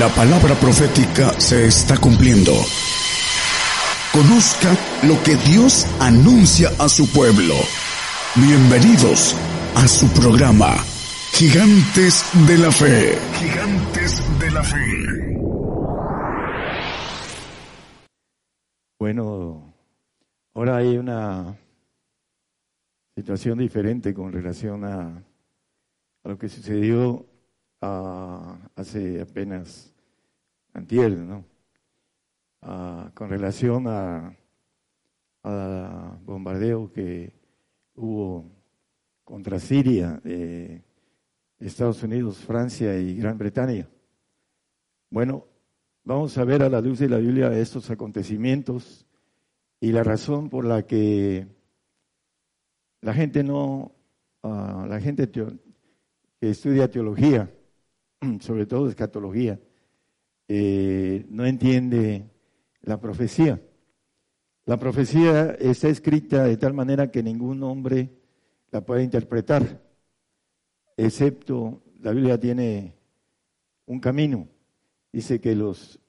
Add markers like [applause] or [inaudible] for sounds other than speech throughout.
La palabra profética se está cumpliendo. Conozca lo que Dios anuncia a su pueblo. Bienvenidos a su programa, Gigantes de la Fe. Gigantes de la Fe. Bueno, ahora hay una situación diferente con relación a, lo que sucedió hace apenas antier, ¿no? con relación a, bombardeo que hubo contra Siria, Estados Unidos, Francia y Gran Bretaña. Bueno, vamos a ver a la luz de la Biblia estos acontecimientos y la razón por la que la gente no, ah, la gente que estudia teología, [clears throat] sobre todo escatología, eh, no entiende la profecía. La profecía está escrita de tal manera que ningún hombre la puede interpretar, excepto la Biblia tiene un camino. Dice que los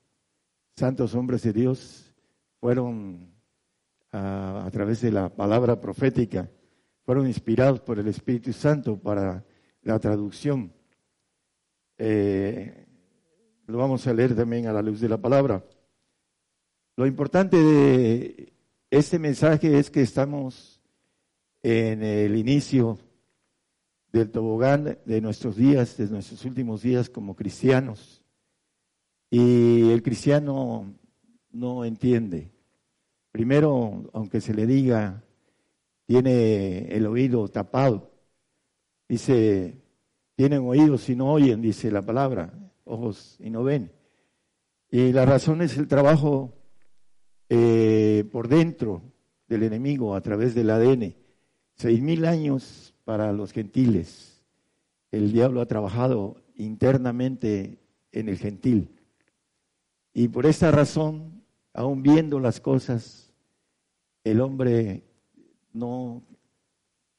santos hombres de Dios fueron a, través de la palabra profética, fueron inspirados por el Espíritu Santo para la traducción. Eh, lo vamos a leer también a la luz de la palabra. Lo importante de este mensaje es que estamos en el inicio del tobogán de nuestros días, de nuestros últimos días como cristianos. Y el cristiano no entiende. Primero, aunque se le diga, tiene el oído tapado. Dice, tienen oídos y no oyen, dice la palabra, ojos y no ven. Y la razón es el trabajo eh, por dentro del enemigo a través del ADN. Seis mil años para los gentiles. El diablo ha trabajado internamente en el gentil. Y por esta razón, aún viendo las cosas, el hombre no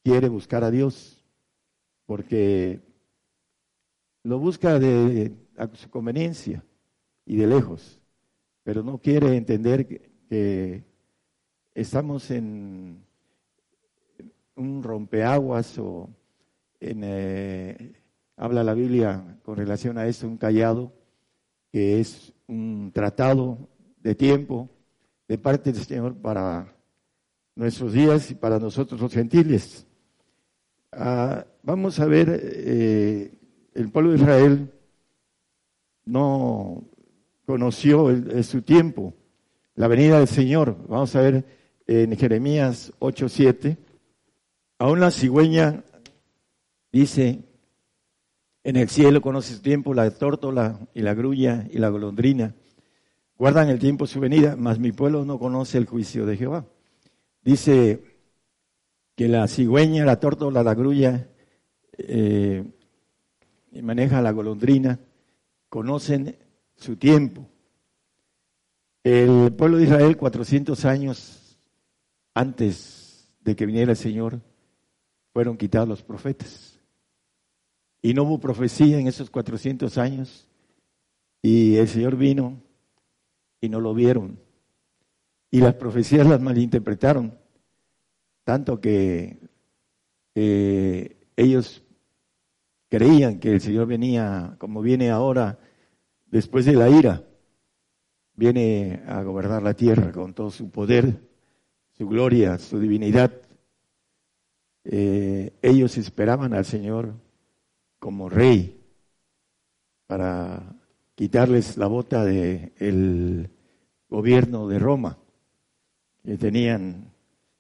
quiere buscar a Dios, porque lo busca de, a su conveniencia y de lejos, pero no quiere entender que, estamos en un rompeaguas o en, eh, habla la Biblia con relación a esto, un callado, que es un tratado de tiempo de parte del Señor para nuestros días y para nosotros los gentiles. Ah, vamos a ver, eh, el pueblo de Israel no conoció su tiempo la venida del Señor. Vamos a ver en Jeremías 8:7. Aún la cigüeña dice, en el cielo conoce su tiempo la tórtola y la grulla y la golondrina. Guardan el tiempo su venida, mas mi pueblo no conoce el juicio de Jehová. Dice que la cigüeña, la tórtola, la grulla eh, maneja la golondrina, conocen su tiempo. El pueblo de Israel, 400 años antes de que viniera el Señor, fueron quitados los profetas. Y no hubo profecía en esos 400 años. Y el Señor vino y no lo vieron. Y las profecías las malinterpretaron. Tanto que ellos creían que el Señor venía como viene ahora después de la ira viene a gobernar la tierra con todo su poder, su gloria, su divinidad. Eh, ellos esperaban al Señor como rey para quitarles la bota del gobierno de Roma que tenían,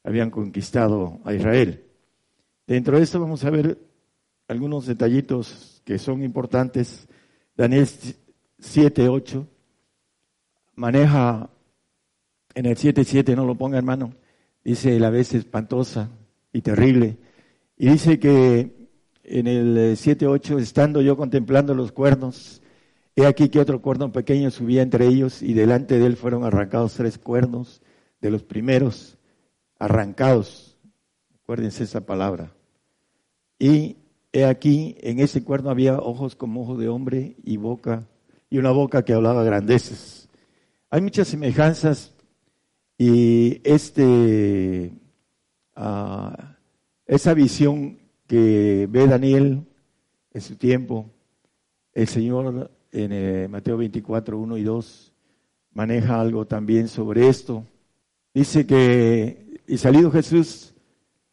habían conquistado a Israel. Dentro de esto vamos a ver algunos detallitos que son importantes. Daniel 7, 8 maneja en el 7.7, no lo ponga hermano, dice la vez espantosa y terrible. Y dice que en el 7.8, estando yo contemplando los cuernos, he aquí que otro cuerno pequeño subía entre ellos y delante de él fueron arrancados tres cuernos de los primeros, arrancados. Acuérdense esa palabra. Y he aquí, en ese cuerno había ojos como ojos de hombre y boca y una boca que hablaba grandeces. Hay muchas semejanzas y este, ah, esa visión que ve Daniel en su tiempo, el Señor en eh, Mateo 24, 1 y 2 maneja algo también sobre esto. Dice que, y salido Jesús,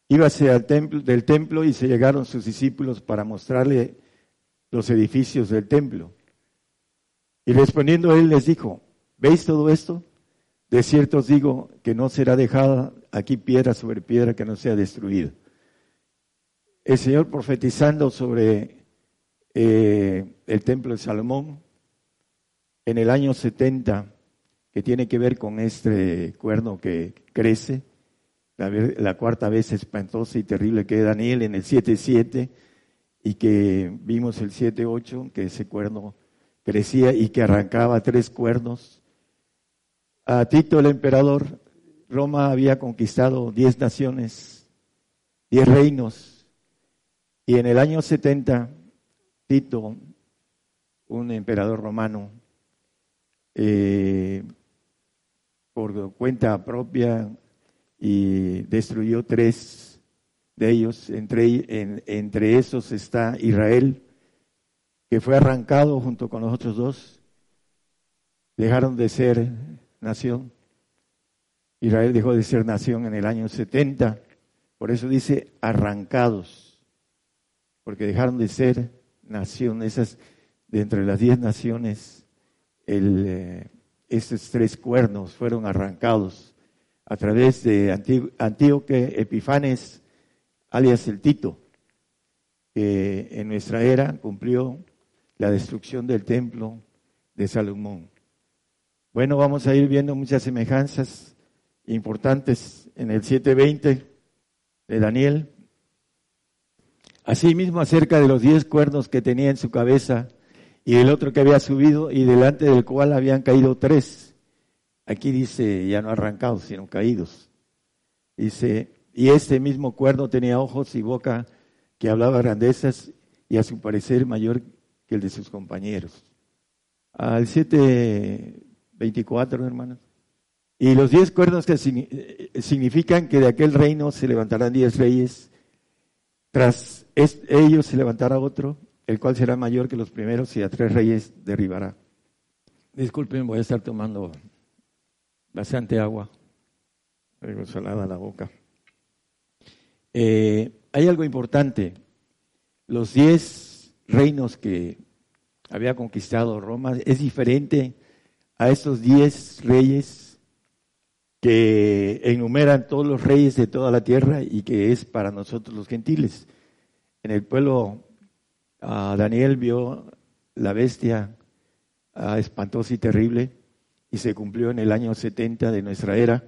iba hacia templo, del templo y se llegaron sus discípulos para mostrarle los edificios del templo. Y respondiendo él les dijo, ¿veis todo esto? De cierto os digo que no será dejada aquí piedra sobre piedra que no sea destruida. El Señor profetizando sobre eh, el templo de Salomón en el año 70, que tiene que ver con este cuerno que crece, la, cuarta vez espantosa y terrible que Daniel en el 7.7 y que vimos el 7.8, que ese cuerno crecía y que arrancaba tres cuernos. A Tito el emperador, Roma había conquistado diez naciones, diez reinos, y en el año 70, Tito, un emperador romano, eh, por cuenta propia y destruyó tres de ellos. Entre, entre esos está Israel, que fue arrancado junto con los otros dos. Dejaron de ser nación. Israel dejó de ser nación en el año 70. Por eso dice arrancados, porque dejaron de ser nación. Esas, de entre las diez naciones, el, eh, esos tres cuernos fueron arrancados a través de Antíoque Epifanes, alias el Tito, que en nuestra era cumplió la destrucción del templo de Salomón. Bueno, vamos a ir viendo muchas semejanzas importantes en el 720 de Daniel. Asimismo, acerca de los diez cuernos que tenía en su cabeza y el otro que había subido y delante del cual habían caído tres Aquí dice, ya no arrancados, sino caídos. Dice, y este mismo cuerno tenía ojos y boca que hablaba grandezas y a su parecer mayor que el de sus compañeros. Al 7.24, hermanos. Y los diez cuernos que eh, significan que de aquel reino se levantarán diez reyes, tras ellos se levantará otro, el cual será mayor que los primeros y a tres reyes derribará. Disculpen, voy a estar tomando bastante agua, algo salada la boca. Eh, hay algo importante, los diez reinos que había conquistado Roma es diferente a estos diez reyes que enumeran todos los reyes de toda la tierra y que es para nosotros los gentiles. En el pueblo, Daniel vio la bestia espantosa y terrible y se cumplió en el año 70 de nuestra era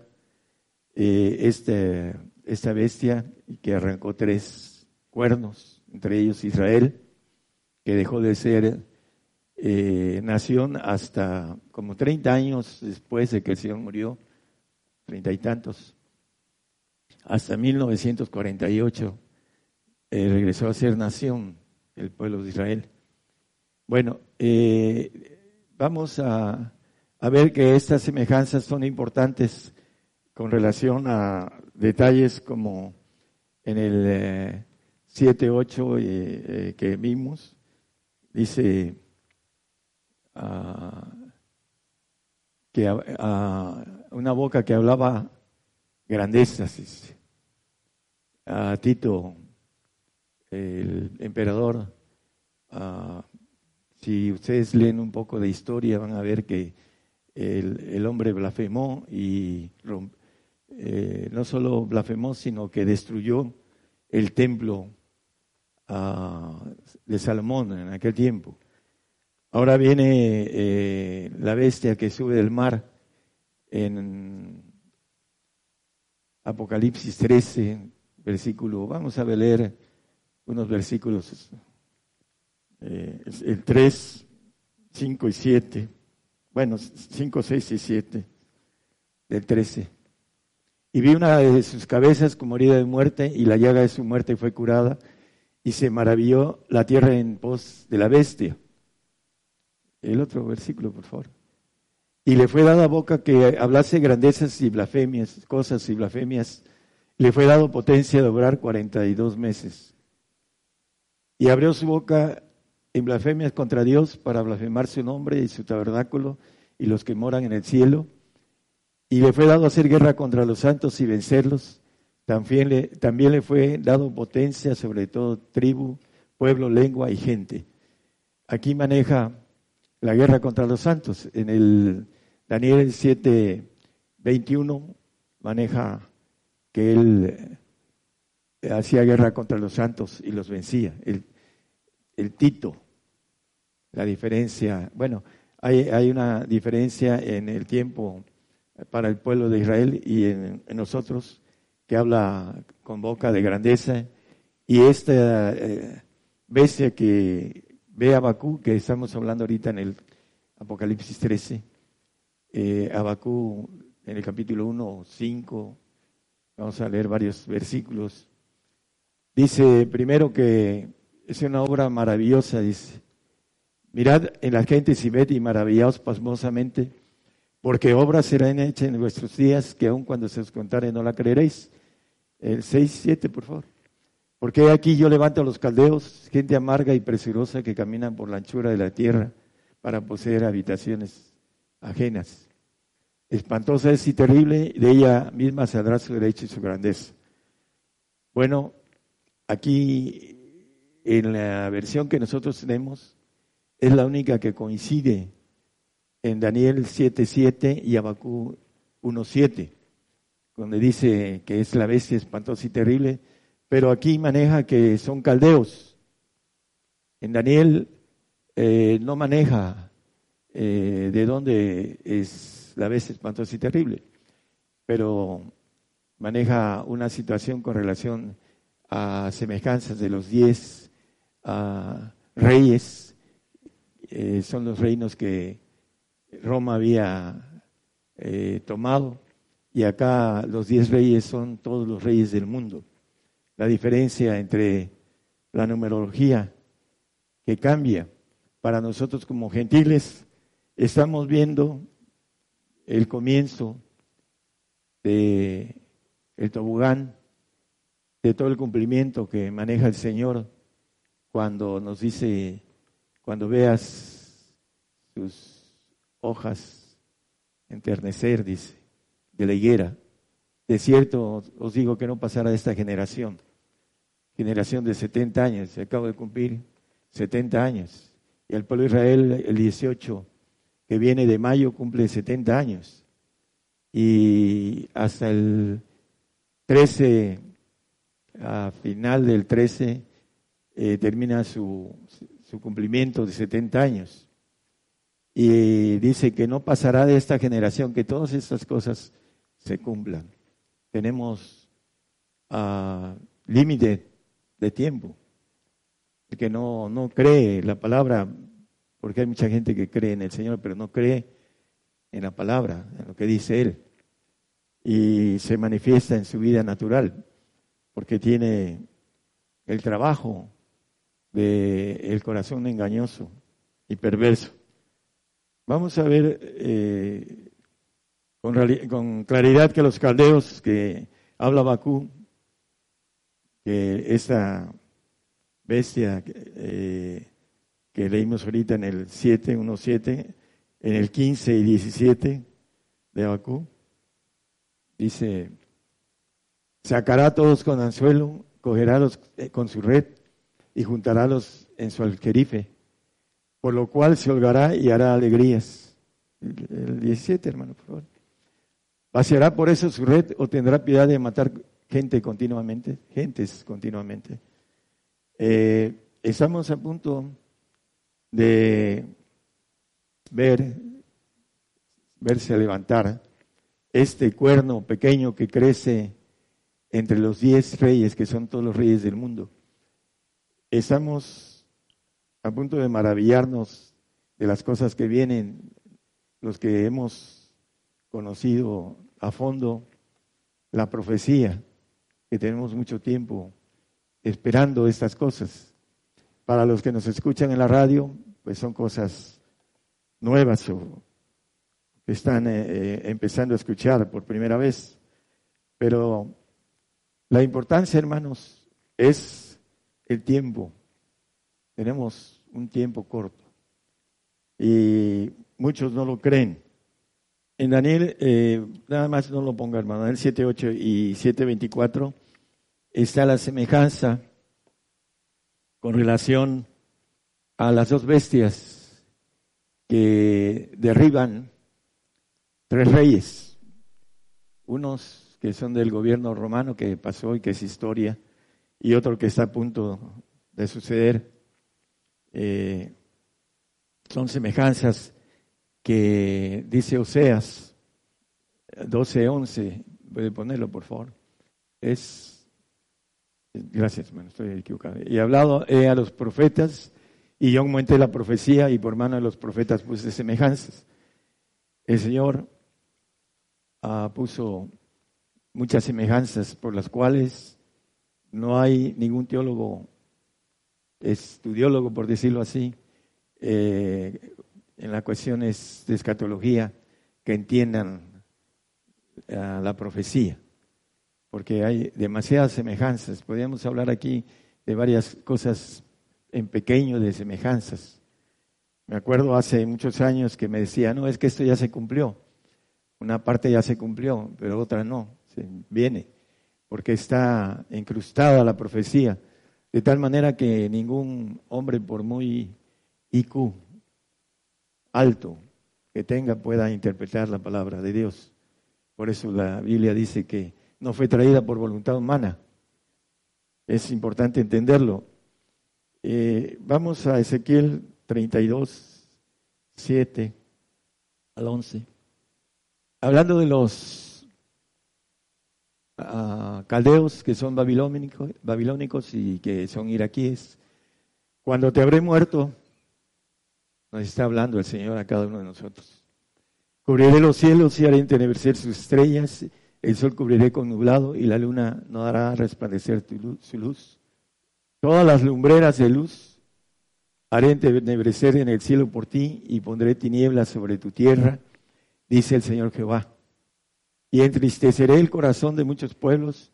eh, este, esta bestia que arrancó tres cuernos, entre ellos Israel, que dejó de ser eh, nación hasta como 30 años después de que el Señor murió, treinta y tantos, hasta 1948 eh, regresó a ser nación el pueblo de Israel. Bueno, vamos a a ver que estas semejanzas son importantes con relación a detalles como en el 7, eh, 8 eh, que vimos, dice ah, que uh, una boca que hablaba grandezas, a Tito, el emperador, ah, si ustedes leen un poco de historia van a ver que el, hombre blasfemó y eh, no solo blasfemó, sino que destruyó el templo ah, de Salomón en aquel tiempo. Ahora viene eh, la bestia que sube del mar en Apocalipsis 13, versículo, vamos a leer unos versículos, eh, el 3, 5 y 7 bueno, 5, 6 y 7 del 13. Y vi una de sus cabezas como herida de muerte y la llaga de su muerte fue curada y se maravilló la tierra en pos de la bestia. El otro versículo, por favor. Y le fue dada boca que hablase grandezas y blasfemias, cosas y blasfemias. Le fue dado potencia de obrar cuarenta y dos meses. Y abrió su boca en blasfemias contra Dios para blasfemar su nombre y su tabernáculo y los que moran en el cielo. Y le fue dado hacer guerra contra los santos y vencerlos. También le, también le fue dado potencia sobre todo tribu, pueblo, lengua y gente. Aquí maneja la guerra contra los santos. En el Daniel 7, 21 maneja que él eh, hacía guerra contra los santos y los vencía. El Tito, la diferencia, bueno, hay, hay, una diferencia en el tiempo para el pueblo de Israel y en, nosotros que habla con boca de grandeza y esta eh, bestia que ve a Bakú, que estamos hablando ahorita en el Apocalipsis 13, eh, Abacú en el capítulo 1, 5, vamos a leer varios versículos. Dice primero que es una obra maravillosa, dice. Mirad en la gente y ved y maravillaos pasmosamente, porque obras serán hechas en vuestros días que aun cuando se os contare no la creeréis. El 6, 7, por favor. Porque aquí yo levanto a los caldeos, gente amarga y presurosa que caminan por la anchura de la tierra para poseer habitaciones ajenas. Espantosa es y terrible, de ella misma saldrá su derecho y su grandeza. Bueno, aquí en la versión que nosotros tenemos es la única que coincide en Daniel 7.7 y Abacú 1.7, donde dice que es la bestia espantosa y terrible, pero aquí maneja que son caldeos. En Daniel eh, no maneja eh, de dónde es la bestia espantosa y terrible, pero maneja una situación con relación a semejanzas de los diez reyes, eh, son los reinos que Roma había eh, tomado, y acá los diez reyes son todos los reyes del mundo. La diferencia entre la numerología que cambia para nosotros como gentiles, estamos viendo el comienzo de el tobogán, de todo el cumplimiento que maneja el Señor cuando nos dice, cuando veas sus hojas enternecer, dice, de la higuera, de cierto os digo que no pasará de esta generación, generación de 70 años, acabo de cumplir 70 años, y el pueblo de Israel el 18 que viene de mayo cumple 70 años, y hasta el 13, a final del 13, eh, termina su, cumplimiento de 70 años. Y dice que no pasará de esta generación que todas estas cosas se cumplan. Tenemos uh, límite de tiempo. El que no, no cree la palabra, porque hay mucha gente que cree en el Señor, pero no cree en la palabra, en lo que dice Él. Y se manifiesta en su vida natural, porque tiene el trabajo de el corazón engañoso y perverso. Vamos a ver eh, con, claridad que los caldeos que habla Bakú, que esta bestia eh, que leímos ahorita en el 7, 1, 7, en el 15 y 17 de Bakú, dice, sacará a todos con anzuelo, cogerá los, eh, con su red y juntarálos en su alquerife, por lo cual se holgará y hará alegrías. El 17, hermano, por favor. ¿Vaciará por eso su red o tendrá piedad de matar gente continuamente? Gentes continuamente. Eh, estamos a punto de ver, verse levantar este cuerno pequeño que crece entre los diez reyes, que son todos los reyes del mundo. Estamos a punto de maravillarnos de las cosas que vienen, los que hemos conocido a fondo la profecía, que tenemos mucho tiempo esperando estas cosas. Para los que nos escuchan en la radio, pues son cosas nuevas o que están eh, eh, empezando a escuchar por primera vez. Pero la importancia, hermanos, es el tiempo. Tenemos un tiempo corto y muchos no lo creen. En Daniel, eh, nada más no lo ponga, hermano, Daniel 7.8 y 7.24 está la semejanza con relación a las dos bestias que derriban tres reyes, unos que son del gobierno romano que pasó y que es historia, y otro que está a punto de suceder. Eh, son semejanzas que dice Oseas 12:11, puede ponerlo por favor. Es, gracias hermano, estoy equivocado. Y he hablado a los profetas y yo aumenté la profecía y por mano de los profetas puse semejanzas. El Señor ah, puso muchas semejanzas por las cuales no hay ningún teólogo, estudiólogo por decirlo así, eh, en las cuestiones de escatología que entiendan eh, la profecía, porque hay demasiadas semejanzas. Podríamos hablar aquí de varias cosas en pequeño de semejanzas. Me acuerdo hace muchos años que me decía, no, es que esto ya se cumplió. Una parte ya se cumplió, pero otra no, se viene, porque está incrustada la profecía, de tal manera que ningún hombre, por muy IQ alto que tenga pueda interpretar la palabra de Dios. Por eso la Biblia dice que no fue traída por voluntad humana. Es importante entenderlo. Eh, vamos a Ezequiel 32, 7 al 11. Hablando de los uh, caldeos que son babilónicos, babilónicos y que son iraquíes, cuando te habré muerto, nos está hablando el Señor a cada uno de nosotros. Cubriré los cielos y haré entenecer sus estrellas, el sol cubriré con nublado y la luna no hará resplandecer su luz. Todas las lumbreras de luz haré entenebrecer en el cielo por ti y pondré tinieblas sobre tu tierra, dice el Señor Jehová. Y entristeceré el corazón de muchos pueblos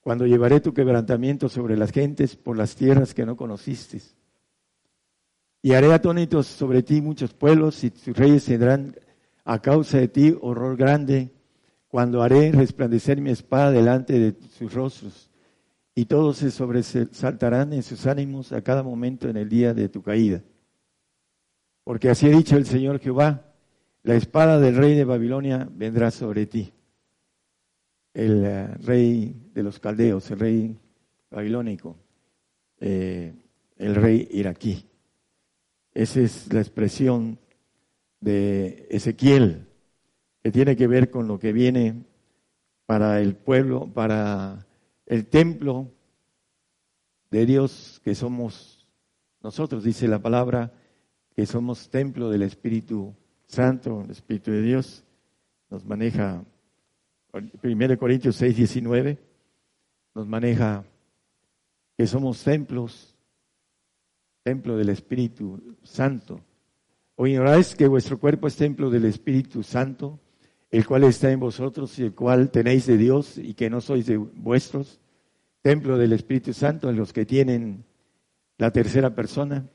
cuando llevaré tu quebrantamiento sobre las gentes por las tierras que no conociste y haré atónitos sobre ti muchos pueblos y tus reyes tendrán a causa de ti horror grande cuando haré resplandecer mi espada delante de sus rostros y todos se sobresaltarán en sus ánimos a cada momento en el día de tu caída. Porque así ha dicho el Señor Jehová, la espada del rey de Babilonia vendrá sobre ti. El eh, rey de los caldeos, el rey babilónico, eh, el rey iraquí. Esa es la expresión de Ezequiel, que tiene que ver con lo que viene para el pueblo, para el templo de Dios que somos nosotros, dice la palabra, que somos templo del Espíritu Santo, el Espíritu de Dios, nos maneja, 1 Corintios 6, 19, nos maneja que somos templos templo del Espíritu Santo. ¿O ignoráis que vuestro cuerpo es templo del Espíritu Santo, el cual está en vosotros y el cual tenéis de Dios y que no sois de vuestros? Templo del Espíritu Santo, en los que tienen la tercera persona.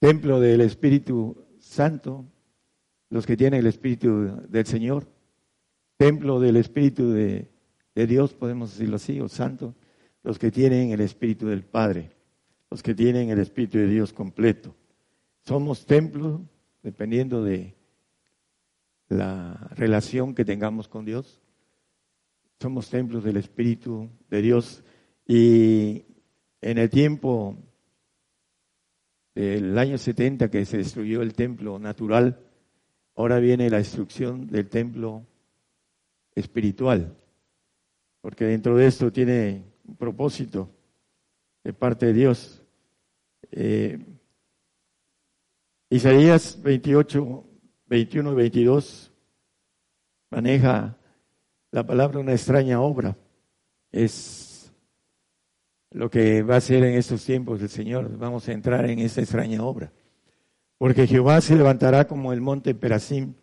Templo del Espíritu Santo, los que tienen el Espíritu del Señor. Templo del Espíritu de, Dios, podemos decirlo así, o Santo, los que tienen el Espíritu del Padre los que tienen el Espíritu de Dios completo. Somos templos dependiendo de la relación que tengamos con Dios. Somos templos del Espíritu de Dios y en el tiempo del año 70 que se destruyó el templo natural, ahora viene la destrucción del templo espiritual, porque dentro de esto tiene un propósito de parte de Dios. Eh, Isaías 28, 21 y 22 maneja la palabra una extraña obra. Es lo que va a hacer en estos tiempos el Señor. Vamos a entrar en esa extraña obra. Porque Jehová se levantará como el monte Perasim,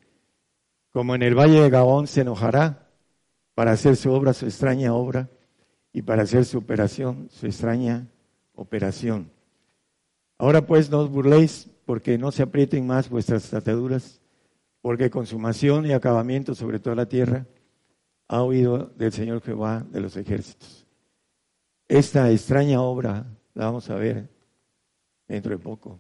como en el valle de Gabón se enojará para hacer su obra, su extraña obra, y para hacer su operación, su extraña operación. Ahora pues no os burléis, porque no se aprieten más vuestras ataduras, porque consumación y acabamiento sobre toda la tierra ha oído del Señor Jehová de los ejércitos. Esta extraña obra la vamos a ver dentro de poco.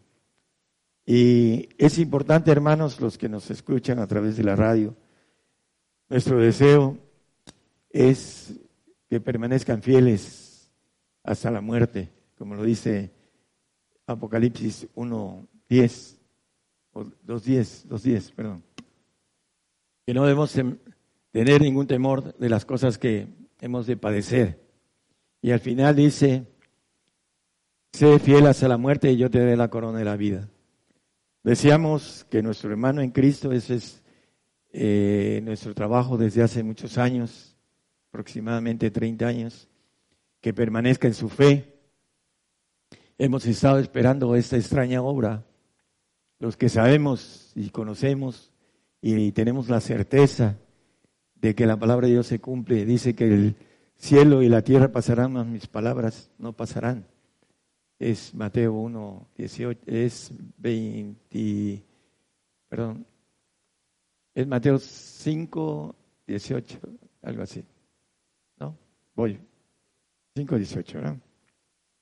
Y es importante, hermanos, los que nos escuchan a través de la radio, nuestro deseo es que permanezcan fieles hasta la muerte, como lo dice Apocalipsis 1.10, o 2.10, 2.10, perdón. Que no debemos tener ningún temor de las cosas que hemos de padecer. Y al final dice, sé fiel hasta la muerte y yo te daré la corona de la vida. Decíamos que nuestro hermano en Cristo, ese es eh, nuestro trabajo desde hace muchos años, aproximadamente 30 años, que permanezca en su fe. Hemos estado esperando esta extraña obra. Los que sabemos y conocemos y tenemos la certeza de que la palabra de Dios se cumple, dice que el cielo y la tierra pasarán, mas mis palabras no pasarán es Mateo 1, 18, es 20, perdón, es Mateo 5, 18, algo así. Voy. 5, 18, ¿verdad?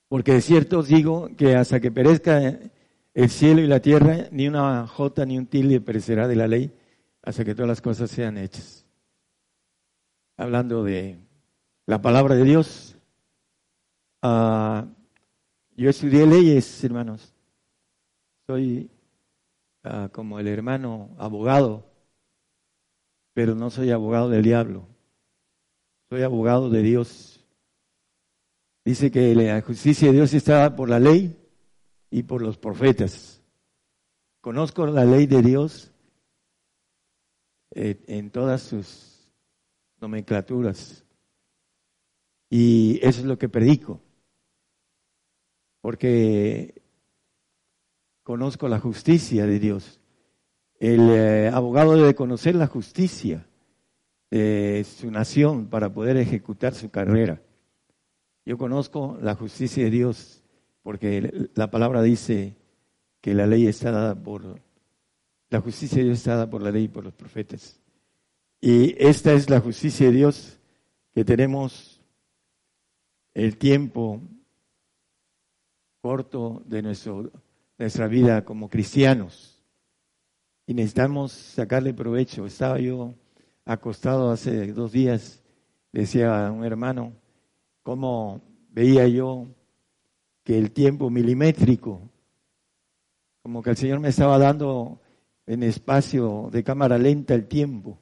Porque de cierto os digo que hasta que perezca el cielo y la tierra, ni una jota ni un tilde perecerá de la ley, hasta que todas las cosas sean hechas. Hablando de la palabra de Dios, uh, yo estudié leyes, hermanos. Soy ah, como el hermano abogado, pero no soy abogado del diablo. Soy abogado de Dios. Dice que la justicia de Dios está por la ley y por los profetas. Conozco la ley de Dios eh, en todas sus nomenclaturas. Y eso es lo que predico porque conozco la justicia de Dios. El eh, abogado debe conocer la justicia de su nación para poder ejecutar su carrera. Yo conozco la justicia de Dios porque la palabra dice que la ley está dada por, la justicia de Dios está dada por la ley y por los profetas. Y esta es la justicia de Dios que tenemos el tiempo corto de nuestro, nuestra vida como cristianos y necesitamos sacarle provecho. Estaba yo acostado hace dos días, decía un hermano, cómo veía yo que el tiempo milimétrico, como que el Señor me estaba dando en espacio de cámara lenta el tiempo,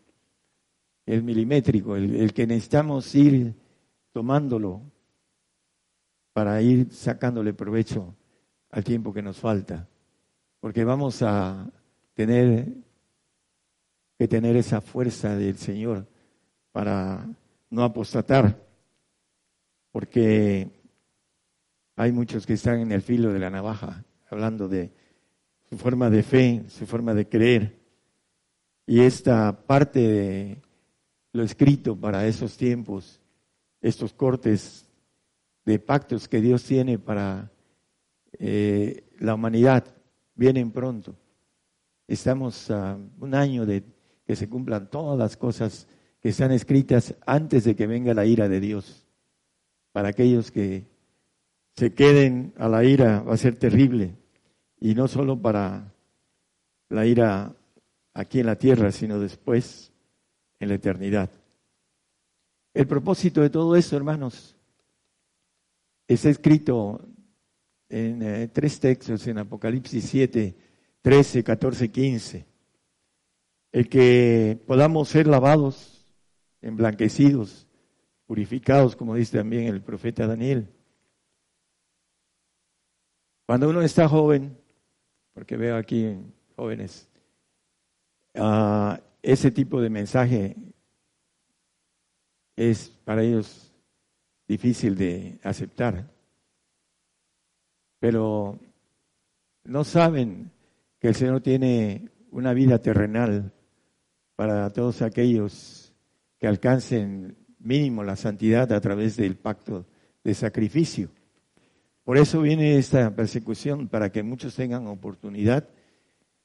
el milimétrico, el que necesitamos ir tomándolo para ir sacándole provecho al tiempo que nos falta, porque vamos a tener que tener esa fuerza del Señor para no apostatar, porque hay muchos que están en el filo de la navaja, hablando de su forma de fe, su forma de creer, y esta parte de lo escrito para esos tiempos, estos cortes de pactos que Dios tiene para eh, la humanidad vienen pronto. Estamos a un año de que se cumplan todas las cosas que están escritas antes de que venga la ira de Dios. Para aquellos que se queden a la ira va a ser terrible. Y no solo para la ira aquí en la tierra, sino después en la eternidad. El propósito de todo eso, hermanos, Está escrito en eh, tres textos en Apocalipsis 7, 13, 14, 15. El que podamos ser lavados, emblanquecidos, purificados, como dice también el profeta Daniel. Cuando uno está joven, porque veo aquí jóvenes, ah, ese tipo de mensaje es para ellos difícil de aceptar. Pero no saben que el Señor tiene una vida terrenal para todos aquellos que alcancen mínimo la santidad a través del pacto de sacrificio. Por eso viene esta persecución, para que muchos tengan oportunidad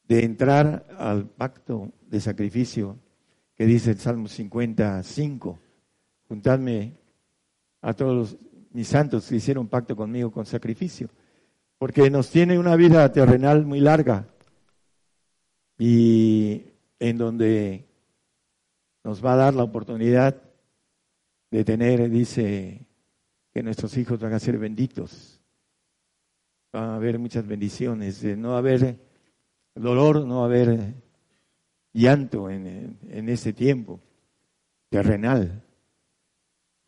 de entrar al pacto de sacrificio que dice el Salmo 55. Juntadme a todos mis santos que hicieron pacto conmigo con sacrificio, porque nos tiene una vida terrenal muy larga y en donde nos va a dar la oportunidad de tener, dice, que nuestros hijos van a ser benditos. Va a haber muchas bendiciones, no va a haber dolor, no haber llanto en, en ese tiempo terrenal.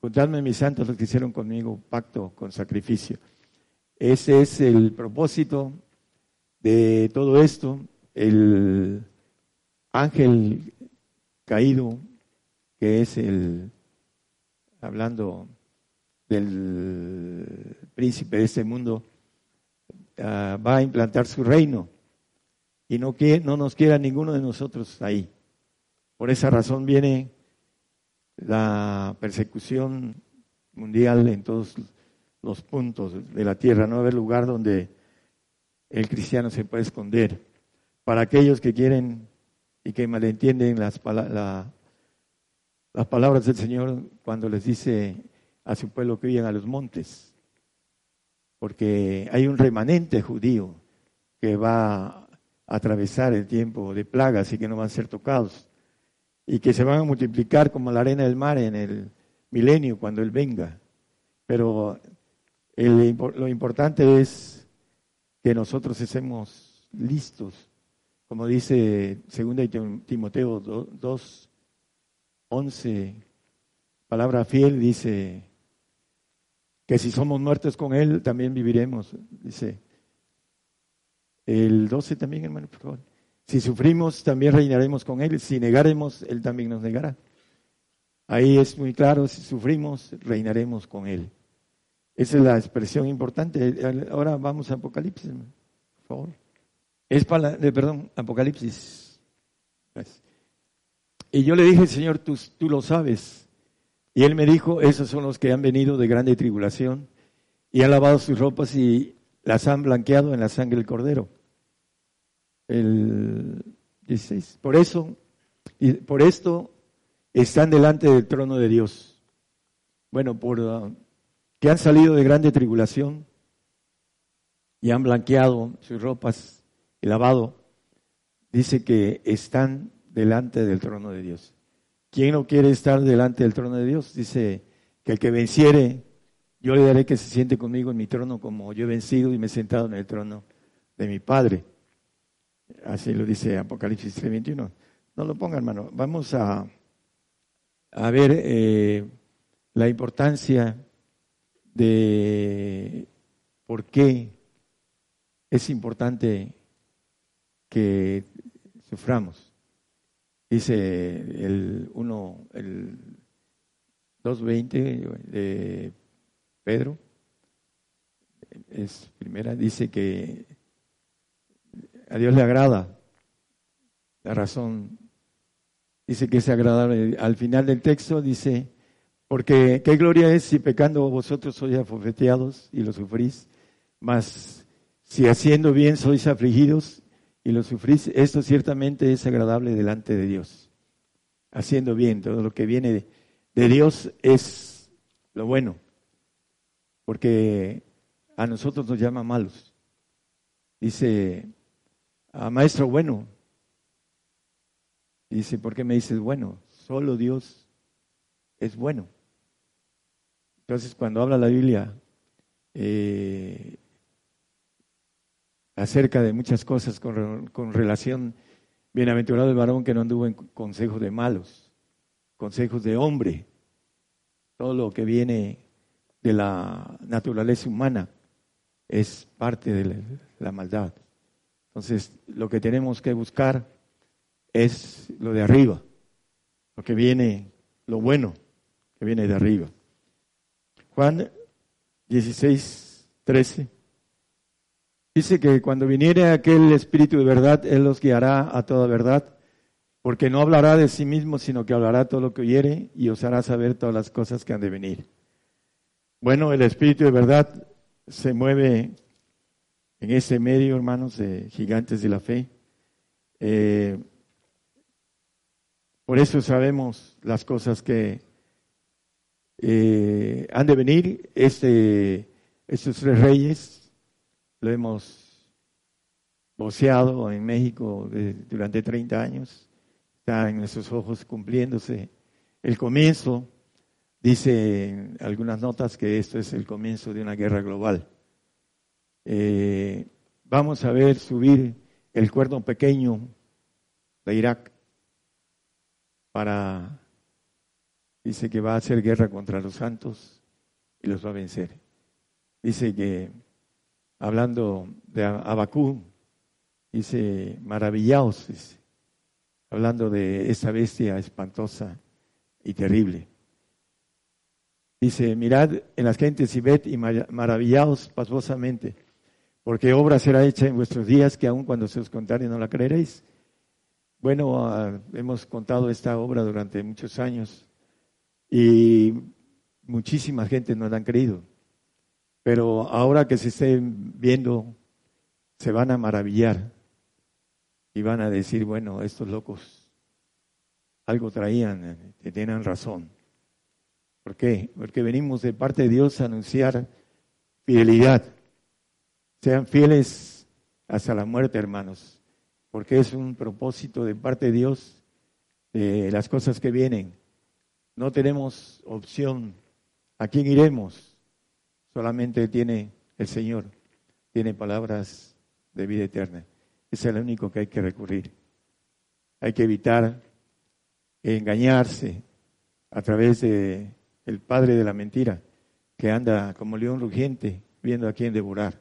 Contadme mis santos los que hicieron conmigo pacto con sacrificio. Ese es el propósito de todo esto. El ángel caído, que es el, hablando del príncipe de este mundo, ah, va a implantar su reino y no, que, no nos quiera ninguno de nosotros ahí. Por esa razón viene la persecución mundial en todos los puntos de la tierra. No va haber lugar donde el cristiano se pueda esconder. Para aquellos que quieren y que malentienden las, las palabras del Señor cuando les dice a su pueblo que vayan a los montes. Porque hay un remanente judío que va atravesar el tiempo de plagas y que no van a ser tocados y que se van a multiplicar como la arena del mar en el milenio cuando Él venga. Pero lo importante es que nosotros estemos listos, como dice 2 Timoteo 2, 11, palabra fiel, dice que si somos muertos con Él, también viviremos, dice el 12 también, hermano, por favor. Si sufrimos, también reinaremos con Él. Si negaremos, Él también nos negará. Ahí es muy claro, si sufrimos, reinaremos con Él. Esa es la expresión importante. Ahora vamos a Apocalipsis, por favor. Es para, perdón, Apocalipsis. Y yo le dije, Señor, tú, tú lo sabes. Y Él me dijo, esos son los que han venido de grande tribulación y han lavado sus ropas y las han blanqueado en la sangre del Cordero el 16. Por eso, por esto están delante del trono de Dios. Bueno, por uh, que han salido de grande tribulación y han blanqueado sus ropas y lavado, dice que están delante del trono de Dios. ¿Quién no quiere estar delante del trono de Dios? Dice que el que venciere, yo le daré que se siente conmigo en mi trono como yo he vencido y me he sentado en el trono de mi Padre. Así lo dice Apocalipsis 3:21. No lo ponga, hermano. Vamos a, a ver eh, la importancia de por qué es importante que suframos. Dice el 1, el 2.20 de Pedro, es primera, dice que a Dios le agrada. La razón dice que es agradable. Al final del texto dice, porque qué gloria es si pecando vosotros sois afofeteados y lo sufrís, mas si haciendo bien sois afligidos y lo sufrís, esto ciertamente es agradable delante de Dios. Haciendo bien, todo lo que viene de Dios es lo bueno, porque a nosotros nos llama malos. Dice Ah, maestro bueno. dice, ¿por qué me dices bueno? Solo Dios es bueno. Entonces, cuando habla la Biblia eh, acerca de muchas cosas con, relación, bienaventurado el varón que no anduvo en consejos de malos, consejos de hombre, todo lo que viene de la naturaleza humana es parte de la maldad. Entonces, lo que tenemos que buscar es lo de arriba, lo que viene, lo bueno que viene de arriba. Juan 16, 13. Dice que cuando viniere aquel Espíritu de verdad, Él los guiará a toda verdad, porque no hablará de sí mismo, sino que hablará todo lo que oyere y os hará saber todas las cosas que han de venir. Bueno, el Espíritu de verdad se mueve en ese medio, hermanos, de gigantes de la fe. Eh, por eso sabemos las cosas que eh, han de venir. Este, estos tres reyes lo hemos voceado en México durante 30 años. Está en nuestros ojos cumpliéndose el comienzo. Dice en algunas notas que esto es el comienzo de una guerra global. Eh, vamos a ver subir el cuerno pequeño de Irak para, dice que va a hacer guerra contra los santos y los va a vencer. Dice que, hablando de Abacú, dice, maravillaos, hablando de esa bestia espantosa y terrible. Dice, mirad en las gentes y ved y maravillaos pasmosamente, porque obra será hecha en vuestros días que aun cuando se os contare no la creeréis. Bueno, ah, hemos contado esta obra durante muchos años y muchísima gente no la han creído. Pero ahora que se estén viendo, se van a maravillar y van a decir, bueno, estos locos algo traían, que tienen razón. ¿Por qué? Porque venimos de parte de Dios a anunciar fidelidad. Sean fieles hasta la muerte, hermanos porque es un propósito de parte de Dios de las cosas que vienen. No tenemos opción. ¿A quién iremos? Solamente tiene el Señor, tiene palabras de vida eterna. Es el único que hay que recurrir. Hay que evitar engañarse a través de el padre de la mentira, que anda como león rugiente viendo a quién devorar.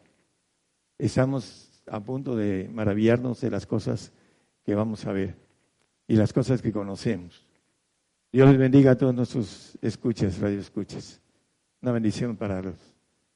Estamos a punto de maravillarnos de las cosas que vamos a ver y las cosas que conocemos. Dios les bendiga a todos nuestros escuchas, radio escuchas. Una bendición para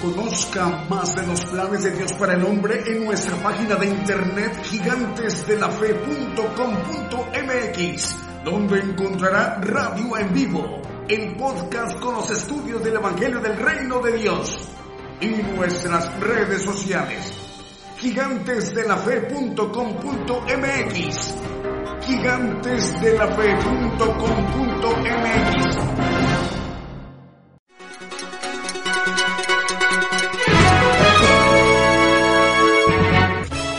Conozca más de los planes de Dios para el hombre en nuestra página de internet gigantesdelafe.com.mx, donde encontrará radio en vivo el podcast con los estudios del Evangelio del Reino de Dios y nuestras redes sociales. Gigantesdelafe.com.mx Gigantesdelafe.com.mx